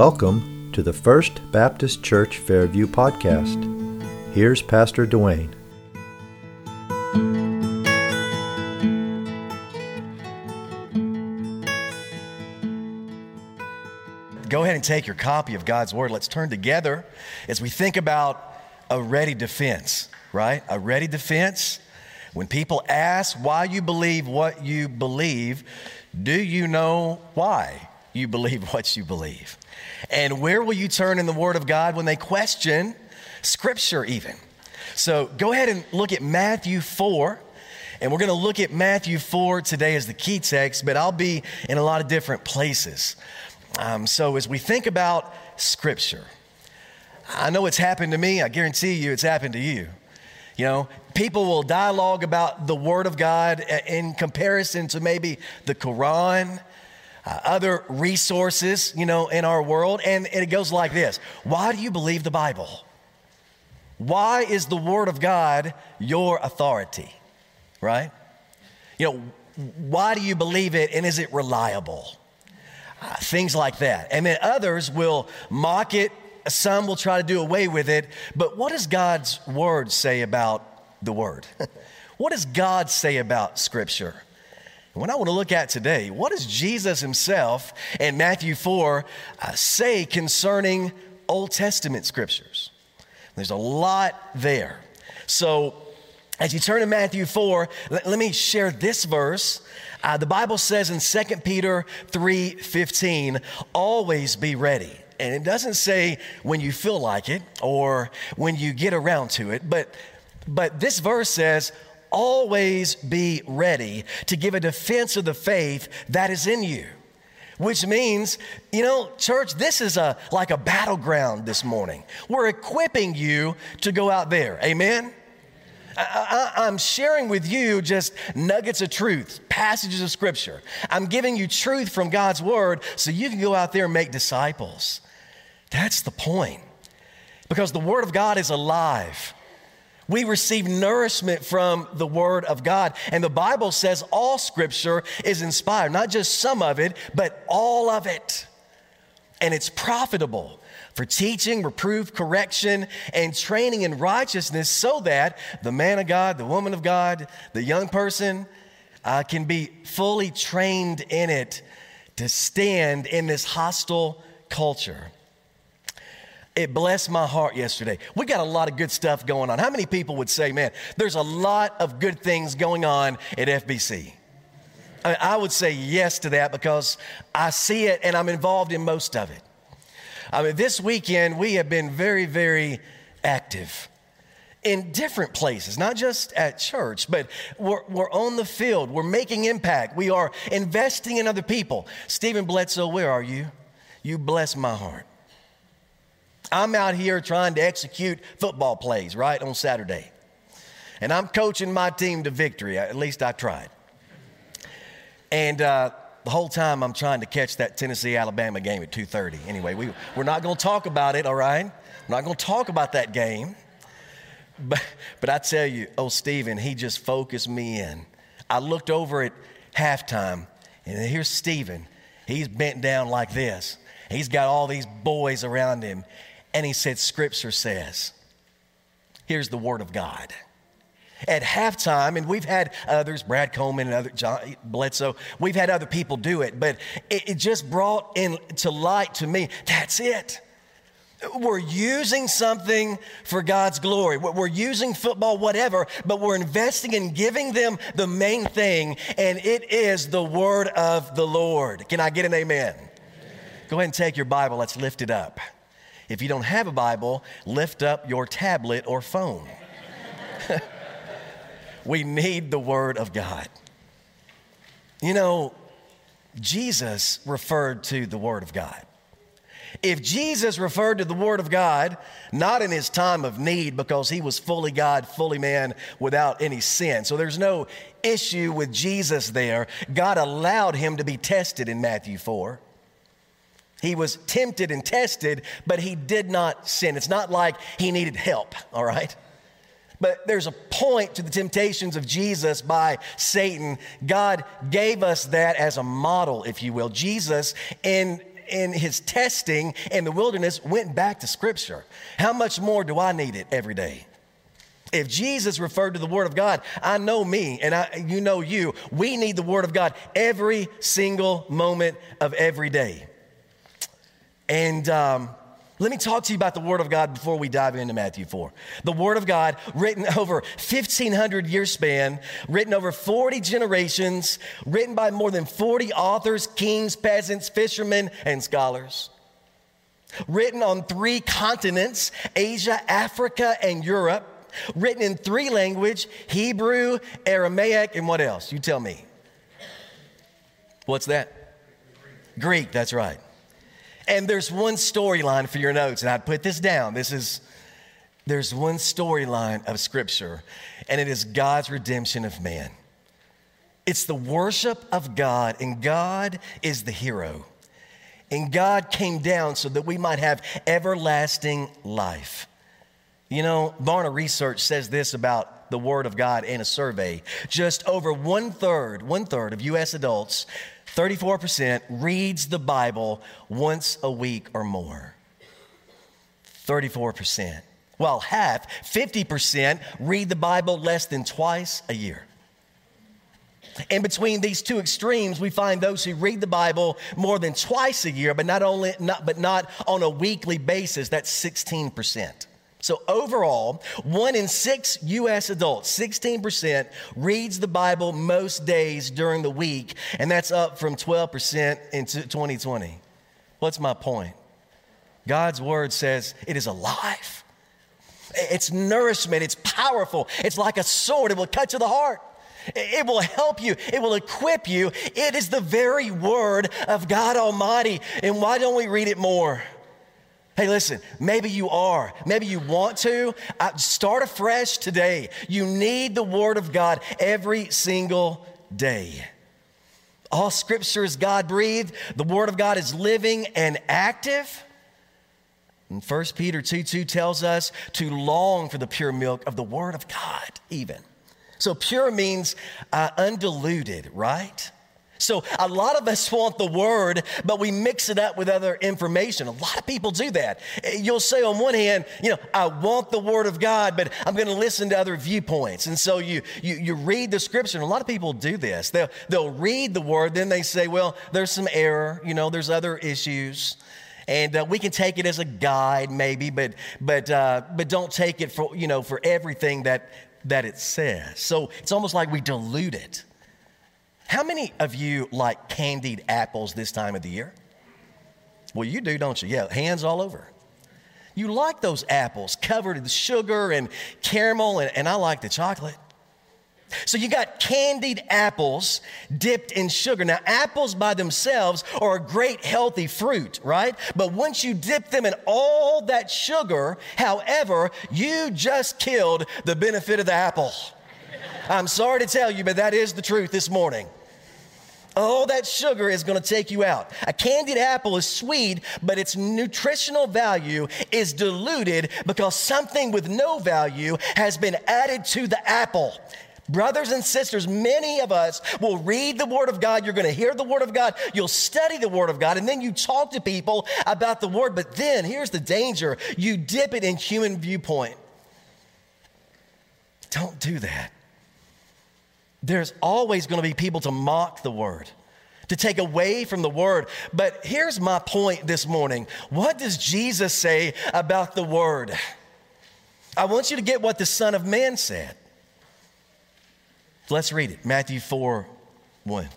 Welcome to the First Baptist Church Fairview podcast. Here's Pastor Dwayne. Go ahead and take your copy of God's Word. Let's turn together as we think about a ready defense, right? A ready defense. When people ask why you believe what you believe, do you know why you believe what you believe? And where will you turn in the Word of God when they question Scripture, even? So go ahead and look at Matthew 4. And we're going to look at Matthew 4 today as the key text, but I'll be in a lot of different places. Um, so as we think about Scripture, I know it's happened to me. I guarantee you it's happened to you. You know, people will dialogue about the Word of God in comparison to maybe the Quran, uh, other resources, you know, in our world. And, and it goes like this Why do you believe the Bible? Why is the Word of God your authority? Right? You know, why do you believe it and is it reliable? Uh, things like that. And then others will mock it, some will try to do away with it. But what does God's Word say about the Word? what does God say about Scripture? What I want to look at today, what does Jesus himself in Matthew 4 uh, say concerning Old Testament scriptures? There's a lot there. So, as you turn to Matthew 4, let, let me share this verse. Uh, the Bible says in 2 Peter 3:15, always be ready. And it doesn't say when you feel like it or when you get around to it, but but this verse says, always be ready to give a defense of the faith that is in you which means you know church this is a like a battleground this morning we're equipping you to go out there amen I, am sharing with you just nuggets of truth, passages of scripture. I'm giving you truth from God's word so you can go out there and make disciples. That's the point. Because the word of God is alive. We receive nourishment from the Word of God. And the Bible says all Scripture is inspired, not just some of it, but all of it. And it's profitable for teaching, reproof, correction, and training in righteousness so that the man of God, the woman of God, the young person uh, can be fully trained in it to stand in this hostile culture. It blessed my heart yesterday. We got a lot of good stuff going on. How many people would say, man, there's a lot of good things going on at FBC? I, would say yes to that because I see it and I'm involved in most of it. I mean, this weekend we have been very, very active in different places, not just at church, but we're, we're on the field. We're making impact. We are investing in other people. Stephen Bledsoe, where are you? You bless my heart. I'm out here trying to execute football plays, right, on Saturday. And I'm coaching my team to victory. At least I tried. And uh, the whole time I'm trying to catch that Tennessee Alabama game at 2:30. Anyway, we, we're not going to talk about it, all right? We're not going to talk about that game. But, but I tell you, oh, Stephen, he just focused me in. I looked over at halftime, and here's Stephen. He's bent down like this. He's got all these boys around him, and he said, Scripture says, here's the Word of God. At halftime, and we've had others, Brad Coleman and other John Bledsoe, we've had other people do it, but it, it just brought into light to me that's it. We're using something for God's glory. We're using football, whatever, but we're investing in giving them the main thing, and it is the word of the Lord. Can I get an amen? amen. Go ahead and take your Bible. Let's lift it up. If you don't have a Bible, lift up your tablet or phone. we need the Word of God. You know, Jesus referred to the Word of God. If Jesus referred to the Word of God, not in his time of need because he was fully God, fully man, without any sin. So there's no issue with Jesus there. God allowed him to be tested in Matthew 4. He was tempted and tested, but he did not sin. It's not like he needed help, all right? But there's a point to the temptations of Jesus by Satan. God gave us that as a model, if you will. Jesus, in in his testing in the wilderness went back to Scripture. How much more do I need it every day? If Jesus referred to the Word of God, I know me and I, you know you. We need the Word of God every single moment of every day. And um, let me talk to you about the Word of God before we dive into Matthew 4. The Word of God, written over 1,500 year span, written over 40 generations, written by more than 40 authors, kings, peasants, fishermen, and scholars. Written on three continents Asia, Africa, and Europe written in three language Hebrew, Aramaic, and what else? You tell me. What's that? Greek, that's right. And there's one storyline for your notes, and I'd put this down. This is, there's one storyline of Scripture, and it is God's redemption of man. It's the worship of God, and God is the hero. And God came down so that we might have everlasting life. You know, Barna Research says this about the Word of God in a survey. Just over one third, one third of U.S. adults, 34%, reads the Bible once a week or more. 34%. While half, 50%, read the Bible less than twice a year. And between these two extremes, we find those who read the Bible more than twice a year, but not only not, but not on a weekly basis. That's 16%. So, overall, one in six US adults, 16%, reads the Bible most days during the week, and that's up from 12% in 2020. What's my point? God's word says it is alive, it's nourishment, it's powerful, it's like a sword, it will cut to the heart. It will help you. It will equip you. It is the very word of God Almighty. And why don't we read it more? Hey, listen, maybe you are. Maybe you want to. Start afresh today. You need the Word of God every single day. All scripture is God breathed. The Word of God is living and active. And 1 Peter 2 2 tells us to long for the pure milk of the Word of God, even. So, pure means uh, undiluted, right? So a lot of us want the word, but we mix it up with other information. A lot of people do that. You'll say on one hand, you know, I want the word of God, but I'm going to listen to other viewpoints. And so you, you, you read the scripture. And a lot of people do this. They'll, they'll read the word, then they say, well, there's some error, you know, there's other issues and uh, we can take it as a guide maybe but but uh, but don't take it for you know for everything that that it says so it's almost like we dilute it how many of you like candied apples this time of the year? Well, you do, don't you? Yeah, hands all over. You like those apples covered in sugar and caramel, and, and I like the chocolate. So you got candied apples dipped in sugar. Now, apples by themselves are a great healthy fruit, right? But once you dip them in all that sugar, however, you just killed the benefit of the apple. I'm sorry to tell you, but that is the truth this morning. All that sugar is going to take you out. A candied apple is sweet, but its nutritional value is diluted because something with no value has been added to the apple. Brothers and sisters, many of us will read the Word of God. You're going to hear the Word of God. You'll study the Word of God, and then you talk to people about the Word. But then here's the danger you dip it in human viewpoint. Don't do that there's always going to be people to mock the word, to take away from the word. But here's my point this morning what does Jesus say about the word? I want you to get what the Son of Man said. Let's read it Matthew 4 1.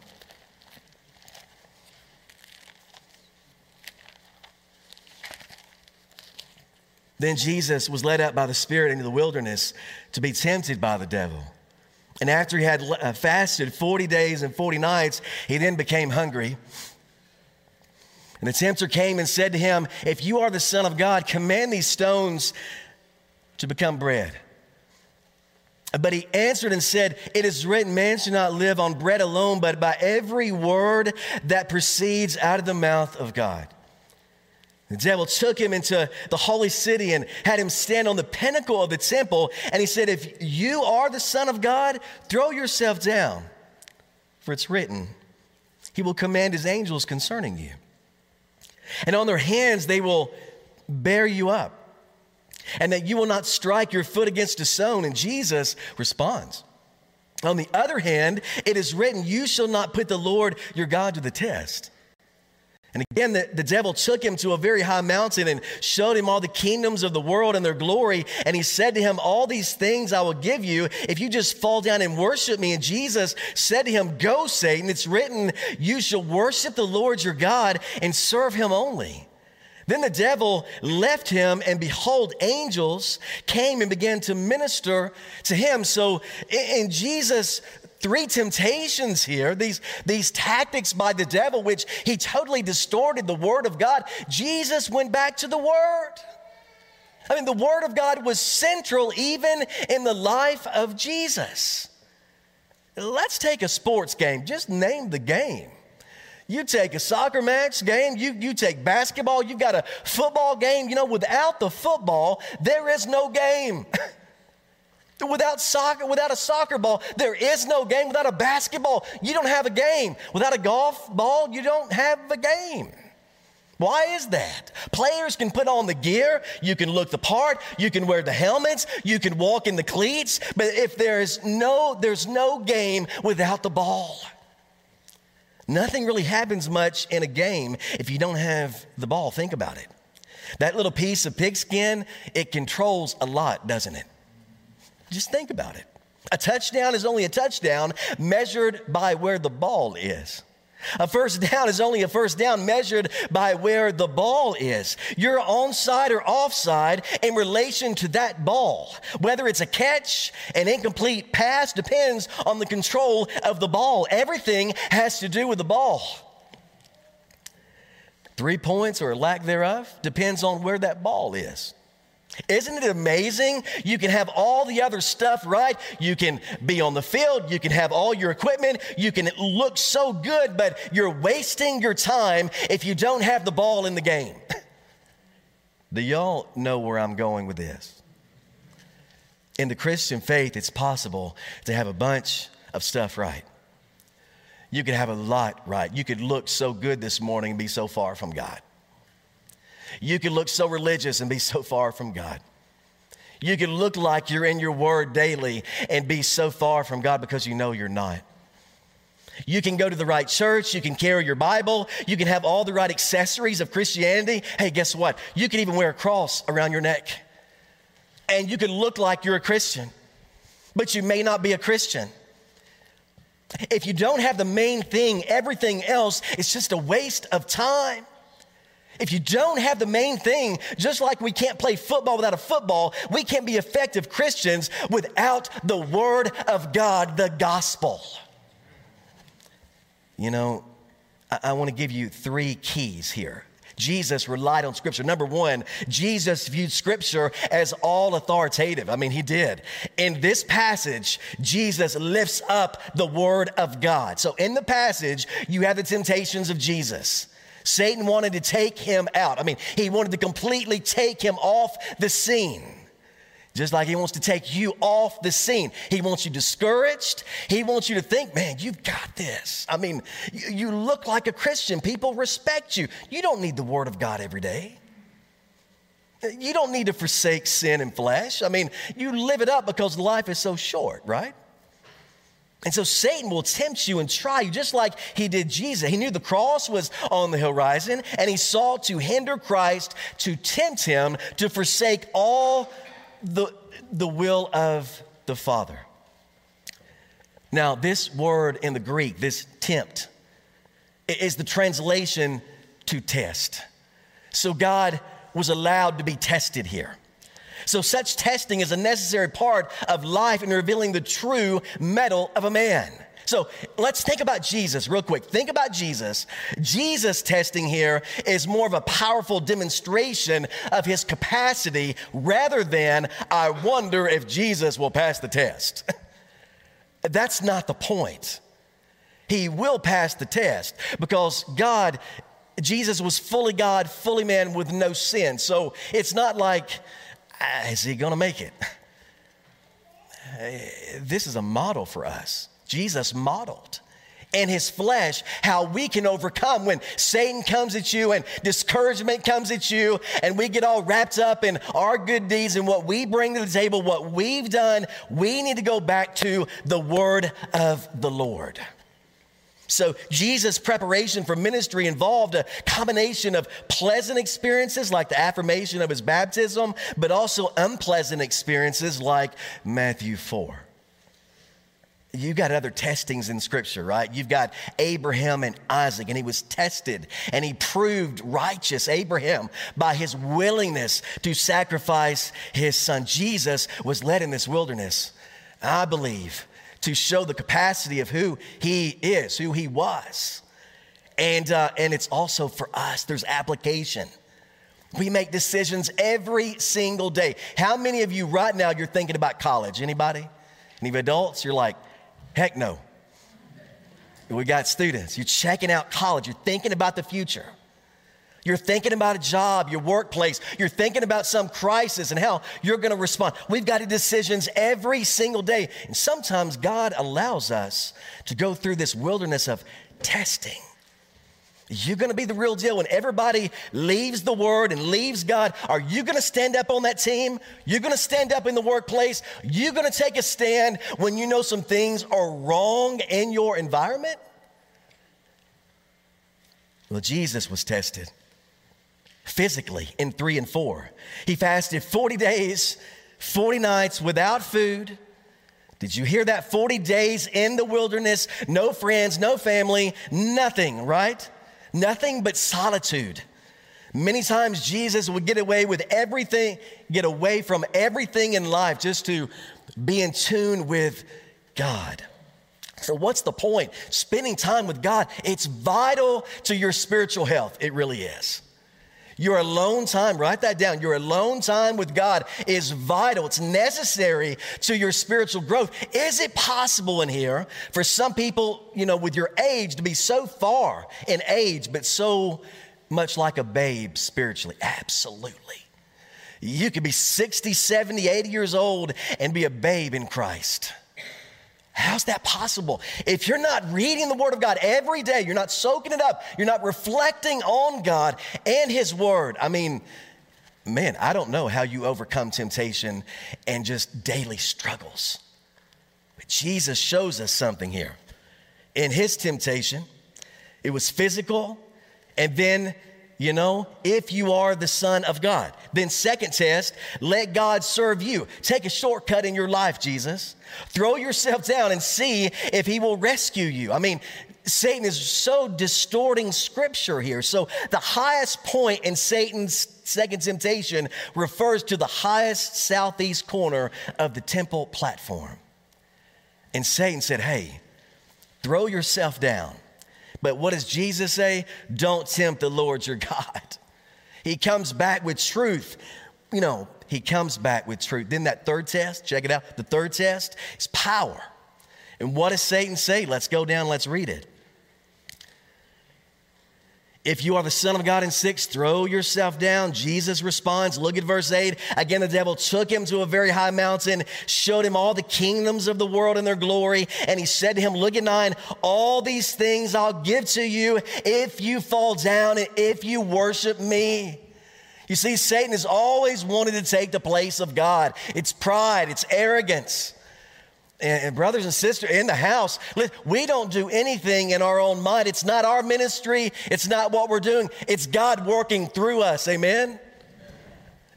Then Jesus was led up by the Spirit into the wilderness to be tempted by the devil. And after he had uh, fasted 40 days and 40 nights, he then became hungry. And the tempter came and said to him, If you are the Son of God, command these stones to become bread. But he answered and said, It is written, man shall not live on bread alone, but by every word that proceeds out of the mouth of God. The devil took him into the holy city and had him stand on the pinnacle of the temple. And he said, If you are the Son of God, throw yourself down, for it's written, He will command His angels concerning you. and on their hands they will bear you up, and that you will not strike your foot against a stone. And Jesus responds. On the other hand, it is written, You shall not put the Lord your God to the test. And again, the, the devil took him to a very high mountain and showed him all the kingdoms of the world and their glory. And he said to him, All these things I will give you if you just fall down and worship me. And Jesus said to him, Go, Satan. It's written, You shall worship the Lord your God and serve him only. Then the devil left him, and behold, angels came and began to minister to him. So in Jesus' three temptations here, these, these tactics by the devil, which he totally distorted the word of God, Jesus went back to the word. I mean, the word of God was central even in the life of Jesus. Let's take a sports game, just name the game. You take a soccer match game, you, you take basketball, you've got a football game. You know, without the football, there is no game. without soccer, without a soccer ball, there is no game. Without a basketball, you don't have a game. Without a golf ball, you don't have a game. Why is that? Players can put on the gear, you can look the part, you can wear the helmets, you can walk in the cleats, but if there's no there's no game without the ball. Nothing really happens much in a game if you don't have the ball. Think about it. That little piece of pigskin, it controls a lot, doesn't it? Just think about it. A touchdown is only a touchdown measured by where the ball is. A first down is only a first down measured by where the ball is. You're onside or offside in relation to that ball. Whether it's a catch, an incomplete pass, depends on the control of the ball. Everything has to do with the ball. Three points or lack thereof depends on where that ball is. Isn't it amazing? You can have all the other stuff right. You can be on the field. You can have all your equipment. You can look so good, but you're wasting your time if you don't have the ball in the game. Do y'all know where I'm going with this? In the Christian faith, it's possible to have a bunch of stuff right. You could have a lot right. You could look so good this morning and be so far from God. You can look so religious and be so far from God. You can look like you're in your word daily and be so far from God because you know you're not. You can go to the right church. You can carry your Bible. You can have all the right accessories of Christianity. Hey, guess what? You can even wear a cross around your neck. And you can look like you're a Christian, but you may not be a Christian. If you don't have the main thing, everything else is just a waste of time. If you don't have the main thing, just like we can't play football without a football, we can't be effective Christians without the Word of God, the gospel. You know, I, I want to give you three keys here. Jesus relied on Scripture. Number one, Jesus viewed Scripture as all authoritative. I mean, he did. In this passage, Jesus lifts up the Word of God. So in the passage, you have the temptations of Jesus. Satan wanted to take him out. I mean, he wanted to completely take him off the scene. Just like he wants to take you off the scene. He wants you discouraged. He wants you to think, man, you've got this. I mean, you, you look like a Christian. People respect you. You don't need the word of God every day. You don't need to forsake sin and flesh. I mean, you live it up because life is so short, right? And so Satan will tempt you and try you just like he did Jesus. He knew the cross was on the horizon and he sought to hinder Christ, to tempt him to forsake all the, the will of the Father. Now, this word in the Greek, this tempt, is the translation to test. So God was allowed to be tested here. So, such testing is a necessary part of life in revealing the true mettle of a man. So let's think about Jesus real quick. Think about Jesus. Jesus testing here is more of a powerful demonstration of his capacity rather than, I wonder if Jesus will pass the test. That's not the point. He will pass the test because God, Jesus was fully God, fully man with no sin. So it's not like, Ah, is he going to make it? This is a model for us. Jesus modeled. and his flesh, how we can overcome when Satan comes at you and discouragement comes at you, and we get all wrapped up in our good deeds and what we bring to the table, what we've done. We need to go back to the word of the Lord. So, Jesus' preparation for ministry involved a combination of pleasant experiences like the affirmation of his baptism, but also unpleasant experiences like Matthew 4. You've got other testings in scripture, right? You've got Abraham and Isaac, and he was tested and he proved righteous, Abraham, by his willingness to sacrifice his son. Jesus was led in this wilderness, I believe, to show the capacity of who he is, who he was. And, uh, and it's also for us, there's application. We make decisions every single day. How many of you right now you're thinking about college? Anybody? Any adults? You're like, Heck no. We got students. You're checking out college. You're thinking about the future. You're thinking about a job, your workplace. You're thinking about some crisis and how you're going to respond. We've got decisions every single day. And sometimes God allows us to go through this wilderness of testing. You're going to be the real deal when everybody leaves the word and leaves God. Are you going to stand up on that team? You're going to stand up in the workplace. You're going to take a stand when you know some things are wrong in your environment? Well, Jesus was tested physically in three and four. He fasted 40 days, 40 nights without food. Did you hear that? 40 days in the wilderness, no friends, no family, nothing, right? nothing but solitude. Many times Jesus would get away with everything, get away from everything in life just to be in tune with God. So, what's the point? Spending time with God, it's vital to your spiritual health. It really is. Your alone time, write that down. Your alone time with God is vital. It's necessary to your spiritual growth. Is it possible in here for some people, you know, with your age to be so far in age, but so much like a babe spiritually? Absolutely. You could be 60, 70, 80 years old and be a babe in Christ. How's that possible? If you're not reading the Word of God every day, you're not soaking it up, you're not reflecting on God and His Word. I mean, man, I don't know how you overcome temptation and just daily struggles. But Jesus shows us something here. In His temptation, it was physical, and then you know, if you are the Son of God. Then, second test, let God serve you. Take a shortcut in your life, Jesus. Throw yourself down and see if He will rescue you. I mean, Satan is so distorting scripture here. So, the highest point in Satan's second temptation refers to the highest southeast corner of the temple platform. And Satan said, Hey, throw yourself down. But what does Jesus say? Don't tempt the Lord your God. He comes back with truth. You know, he comes back with truth. Then that third test, check it out. The third test is power. And what does Satan say? Let's go down, let's read it. If you are the Son of God in six, throw yourself down. Jesus responds. Look at verse 8. Again, the devil took him to a very high mountain, showed him all the kingdoms of the world and their glory. And he said to him, Look at nine, all these things I'll give to you if you fall down and if you worship me. You see, Satan has always wanted to take the place of God. It's pride, it's arrogance and brothers and sisters in the house, we don't do anything in our own mind. It's not our ministry, it's not what we're doing, it's God working through us. Amen?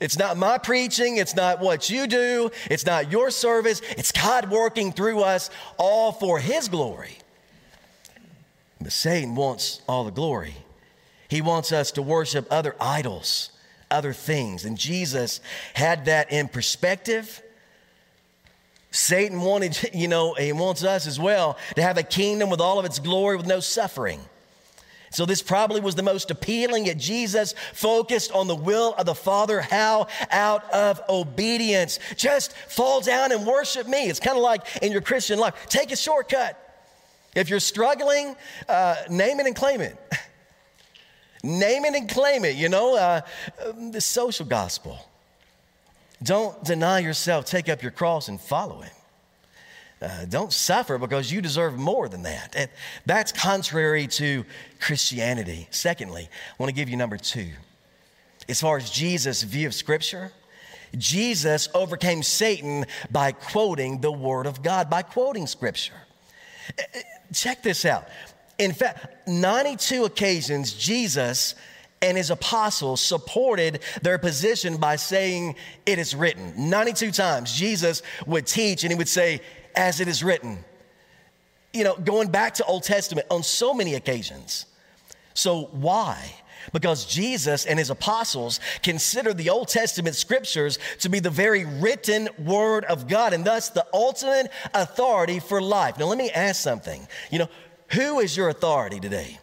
It's not my preaching, it's not what you do, it's not your service, it's God working through us, all for His glory. But Satan wants all the glory. He wants us to worship other idols, other things. And Jesus had that in perspective Satan wanted, you know, he wants us as well to have a kingdom with all of its glory with no suffering. So, this probably was the most appealing, yet Jesus focused on the will of the Father. How? Out of obedience. Just fall down and worship me. It's kind of like in your Christian life take a shortcut. If you're struggling, uh, name it and claim it. name it and claim it, you know, uh, the social gospel. Don't deny yourself, take up your cross and follow him. Uh, don't suffer because you deserve more than that. And that's contrary to Christianity. Secondly, I want to give you number two. As far as Jesus' view of Scripture, Jesus overcame Satan by quoting the Word of God, by quoting Scripture. Uh, uh, check this out. In fact, 92 occasions, Jesus and his apostles supported their position by saying, It is written. 92 times, Jesus would teach and he would say, As it is written. You know, going back to Old Testament on so many occasions. So, why? Because Jesus and his apostles considered the Old Testament scriptures to be the very written word of God and thus the ultimate authority for life. Now, let me ask something. You know, who is your authority today?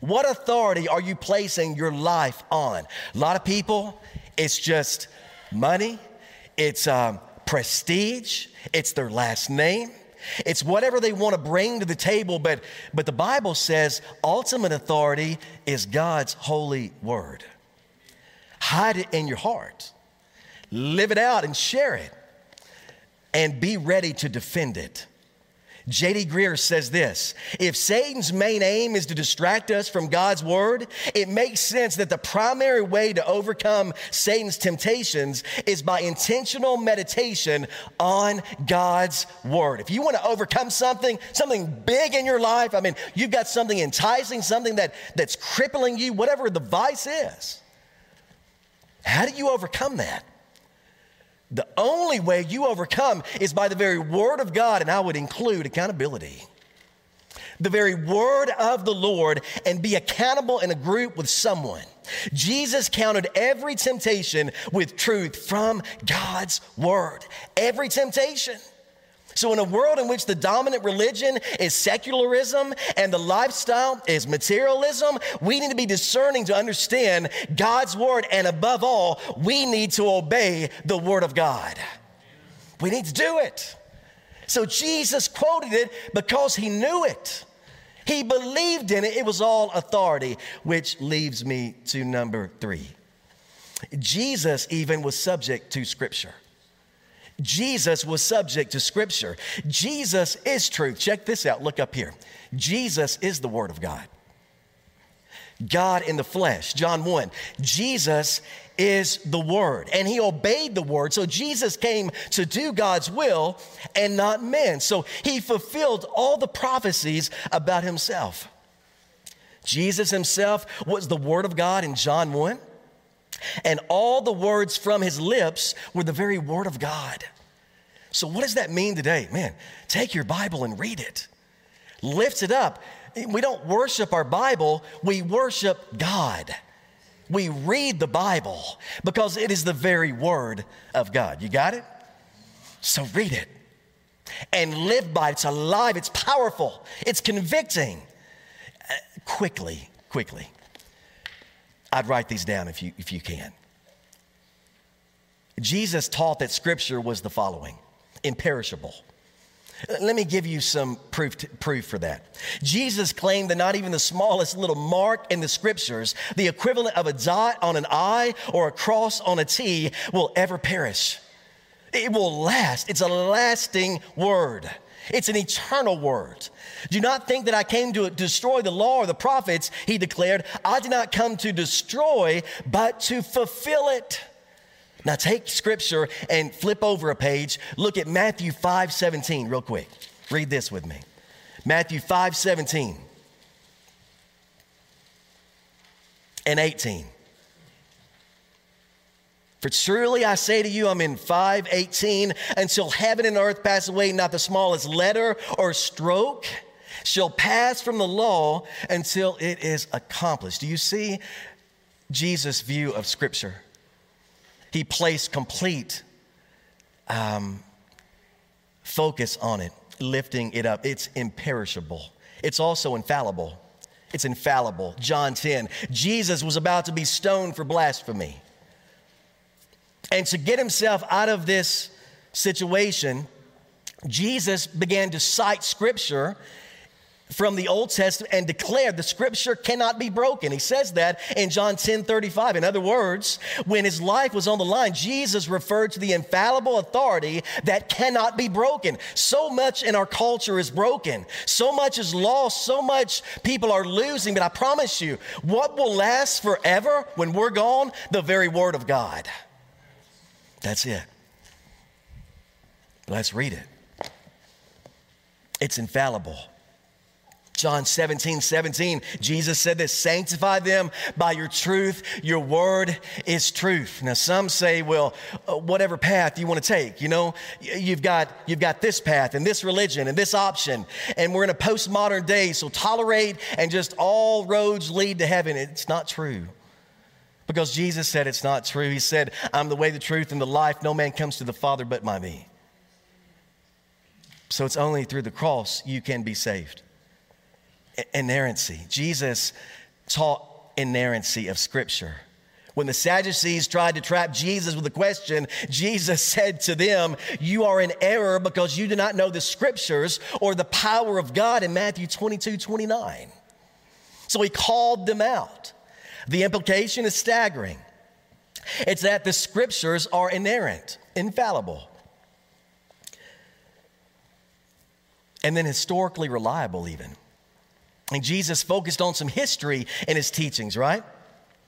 What authority are you placing your life on? A lot of people, it's just money, it's um, prestige, it's their last name. It's whatever they want to bring to the table, but, but the Bible says ultimate authority is God's holy word. Hide it in your heart, live it out and share it, and be ready to defend it. J.D. Greear says this If Satan's main aim is to distract us from God's word, it makes sense that the primary way to overcome Satan's temptations is by intentional meditation on God's word. If you want to overcome something, something big in your life, I mean, you've got something enticing, something that, that's crippling you, whatever the vice is, how do you overcome that? The only way you overcome is by the very word of God, and I would include accountability. The very word of the Lord and be accountable in a group with someone. Jesus countered every temptation with truth from God's word. Every temptation. So, in a world in which the dominant religion is secularism and the lifestyle is materialism, we need to be discerning to understand God's word. And above all, we need to obey the word of God. We need to do it. So, Jesus quoted it because he knew it. He believed in it. It was all authority, which leaves me to number three. Jesus even was subject to scripture. Jesus was subject to Scripture. Jesus is truth. Check this out. Look up here. Jesus is the Word of God. God in the flesh. John 1. Jesus is the Word, and He obeyed the Word. So Jesus came to do God's will and not men. So He fulfilled all the prophecies about Himself. Jesus Himself was the Word of God in John 1. And all the words from his lips were the very word of God. So, what does that mean today? Man, take your Bible and read it, lift it up. We don't worship our Bible, we worship God. We read the Bible because it is the very word of God. You got it? So, read it and live by it. It's alive, it's powerful, it's convicting. Uh, quickly, quickly. I'd write these down if you, if you can. Jesus taught that scripture was the following imperishable. Let me give you some proof, to, proof for that. Jesus claimed that not even the smallest little mark in the scriptures, the equivalent of a dot on an I or a cross on a T, will ever perish. It will last. It's a lasting word. It's an eternal word. Do not think that I came to destroy the law or the prophets, he declared. I did not come to destroy, but to fulfill it. Now take scripture and flip over a page. Look at Matthew 5 17, real quick. Read this with me. Matthew 5 17 and 18. For truly I say to you, I'm in 518, until heaven and earth pass away, not the smallest letter or stroke shall pass from the law until it is accomplished. Do you see Jesus' view of Scripture? He placed complete um, focus on it, lifting it up. It's imperishable, it's also infallible. It's infallible. John 10. Jesus was about to be stoned for blasphemy. And to get himself out of this situation, Jesus began to cite scripture from the Old Testament and declared the scripture cannot be broken. He says that in John 10 35. In other words, when his life was on the line, Jesus referred to the infallible authority that cannot be broken. So much in our culture is broken, so much is lost, so much people are losing. But I promise you, what will last forever when we're gone? The very word of God. That's it. Let's read it. It's infallible. John 17, 17, Jesus said this sanctify them by your truth. Your word is truth. Now, some say, well, uh, whatever path you want to take, you know, you've got, you've got this path and this religion and this option. And we're in a postmodern day, so tolerate and just all roads lead to heaven. It's not true. Because Jesus said it's not true. He said, I'm the way, the truth, and the life. No man comes to the Father but by me. So it's only through the cross you can be saved inerrancy. Jesus taught inerrancy of Scripture. When the Sadducees tried to trap Jesus with a question, Jesus said to them, You are in error because you do not know the Scriptures or the power of God in Matthew 22 29. So he called them out. The implication is staggering it's that the Scriptures are inerrant, infallible, and then historically reliable, even. And Jesus focused on some history in his teachings, right?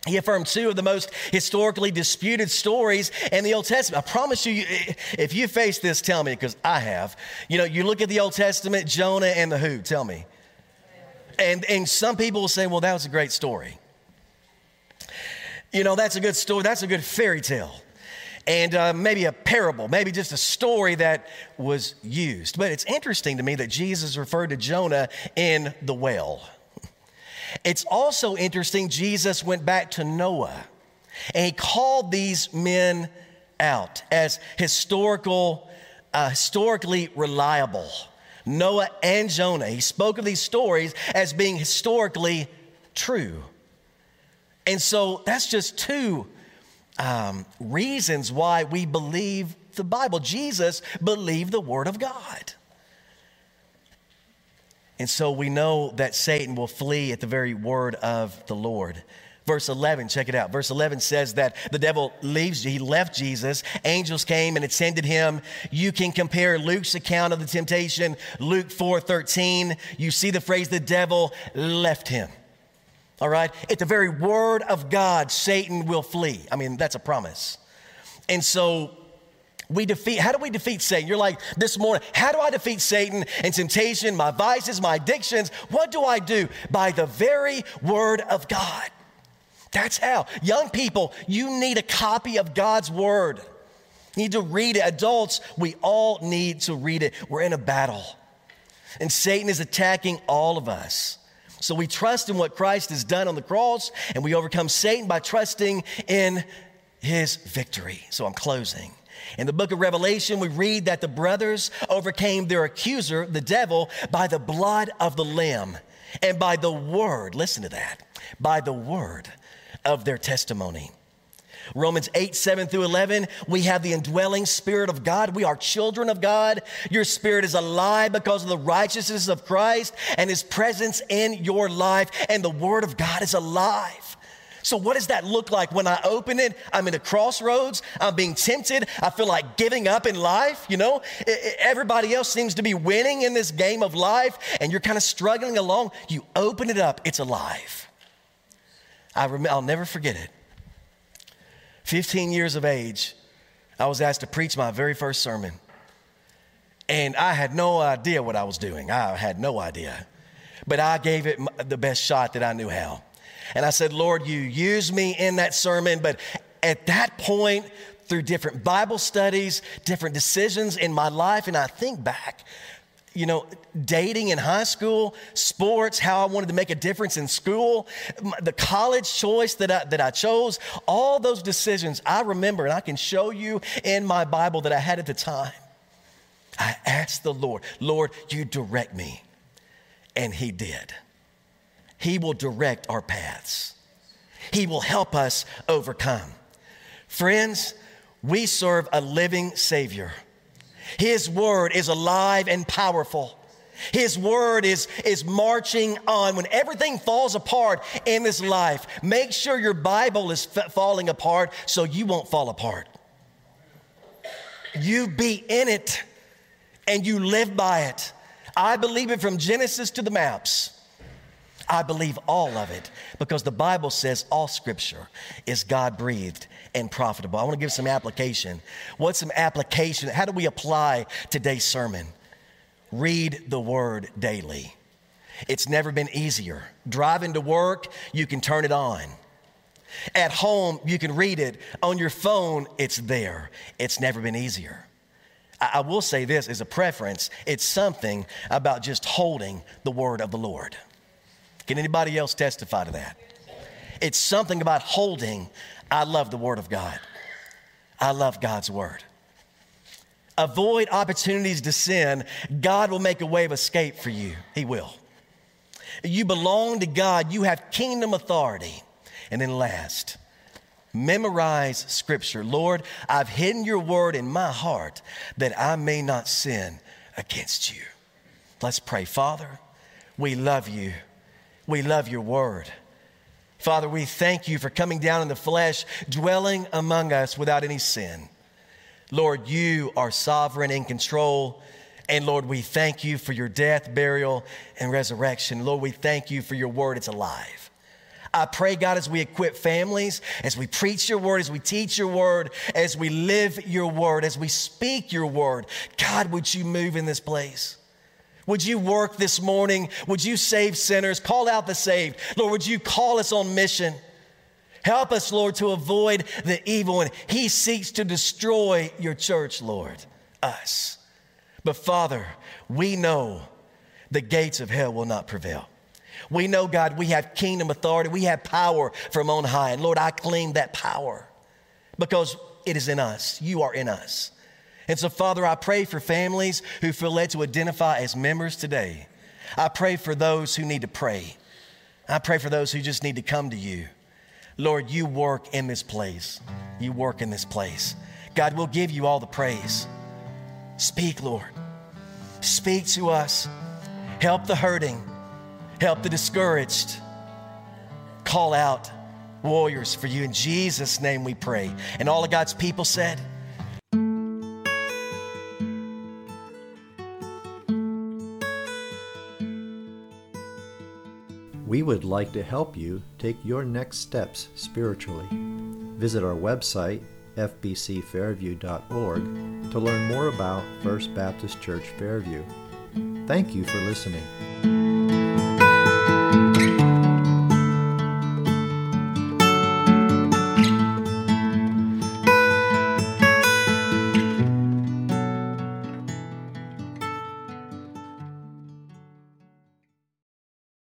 He affirmed two of the most historically disputed stories in the Old Testament. I promise you, if you face this, tell me, because I have. You know, you look at the Old Testament, Jonah and the who, tell me. And, and some people will say, well, that was a great story. You know, that's a good story, that's a good fairy tale and uh, maybe a parable, maybe just a story that was used. But it's interesting to me that Jesus referred to Jonah in the well. It's also interesting, Jesus went back to Noah and he called these men out as historical, uh, historically reliable. Noah and Jonah. He spoke of these stories as being historically true. And so that's just two um, reasons why we believe the Bible. Jesus believed the Word of God. And so we know that Satan will flee at the very word of the Lord. Verse 11, check it out. Verse 11 says that the devil leaves, he left Jesus. Angels came and attended him. You can compare Luke's account of the temptation, Luke 4 13. You see the phrase, the devil left him. All right? At the very word of God, Satan will flee. I mean, that's a promise. And so we defeat, how do we defeat Satan? You're like, this morning, how do I defeat Satan and temptation, my vices, my addictions? What do I do? By the very word of God. That's how. Young people, you need a copy of God's word. You need to read it. Adults, we all need to read it. We're in a battle. And Satan is attacking all of us. So we trust in what Christ has done on the cross, and we overcome Satan by trusting in his victory. So I'm closing. In the book of Revelation, we read that the brothers overcame their accuser, the devil, by the blood of the Lamb and by the word, listen to that, by the word of their testimony. Romans 8, 7 through 11, we have the indwelling Spirit of God. We are children of God. Your spirit is alive because of the righteousness of Christ and His presence in your life, and the Word of God is alive. So, what does that look like when I open it? I'm in a crossroads. I'm being tempted. I feel like giving up in life. You know, everybody else seems to be winning in this game of life, and you're kind of struggling along. You open it up, it's alive. I rem- I'll never forget it. 15 years of age, I was asked to preach my very first sermon. And I had no idea what I was doing. I had no idea. But I gave it the best shot that I knew how. And I said, Lord, you use me in that sermon. But at that point, through different Bible studies, different decisions in my life, and I think back, you know, dating in high school, sports, how I wanted to make a difference in school, the college choice that I, that I chose, all those decisions I remember, and I can show you in my Bible that I had at the time. I asked the Lord, Lord, you direct me. And He did. He will direct our paths, He will help us overcome. Friends, we serve a living Savior. His word is alive and powerful. His word is, is marching on. When everything falls apart in this life, make sure your Bible is f- falling apart so you won't fall apart. You be in it and you live by it. I believe it from Genesis to the maps. I believe all of it because the Bible says all scripture is God breathed and profitable. I want to give some application. What's some application? How do we apply today's sermon? Read the word daily. It's never been easier. Driving to work, you can turn it on. At home, you can read it. On your phone, it's there. It's never been easier. I, will say this as a preference it's something about just holding the word of the Lord. Can anybody else testify to that? It's something about holding. I love the word of God. I love God's word. Avoid opportunities to sin. God will make a way of escape for you. He will. You belong to God, you have kingdom authority. And then last, memorize scripture. Lord, I've hidden your word in my heart that I may not sin against you. Let's pray. Father, we love you. We love your word. Father, we thank you for coming down in the flesh, dwelling among us without any sin. Lord, you are sovereign in control. And Lord, we thank you for your death, burial, and resurrection. Lord, we thank you for your word. It's alive. I pray, God, as we equip families, as we preach your word, as we teach your word, as we live your word, as we speak your word, God, would you move in this place? Would you work this morning? Would you save sinners? Call out the saved. Lord, would you call us on mission? Help us, Lord, to avoid the evil one. He seeks to destroy your church, Lord, us. But Father, we know the gates of hell will not prevail. We know, God, we have kingdom authority. We have power from on high. And Lord, I claim that power because it is in us. You are in us. And so, Father, I pray for families who feel led to identify as members today. I pray for those who need to pray. I pray for those who just need to come to you. Lord, you work in this place. You work in this place. God, we'll give you all the praise. Speak, Lord. Speak to us. Help the hurting help the discouraged. Call out warriors for you. In Jesus' name we pray. And all of God's people said, We would like to help you take your next steps spiritually. Visit our website, fbcfairview.org, to learn more about First Baptist Church Fairview. Thank you for listening.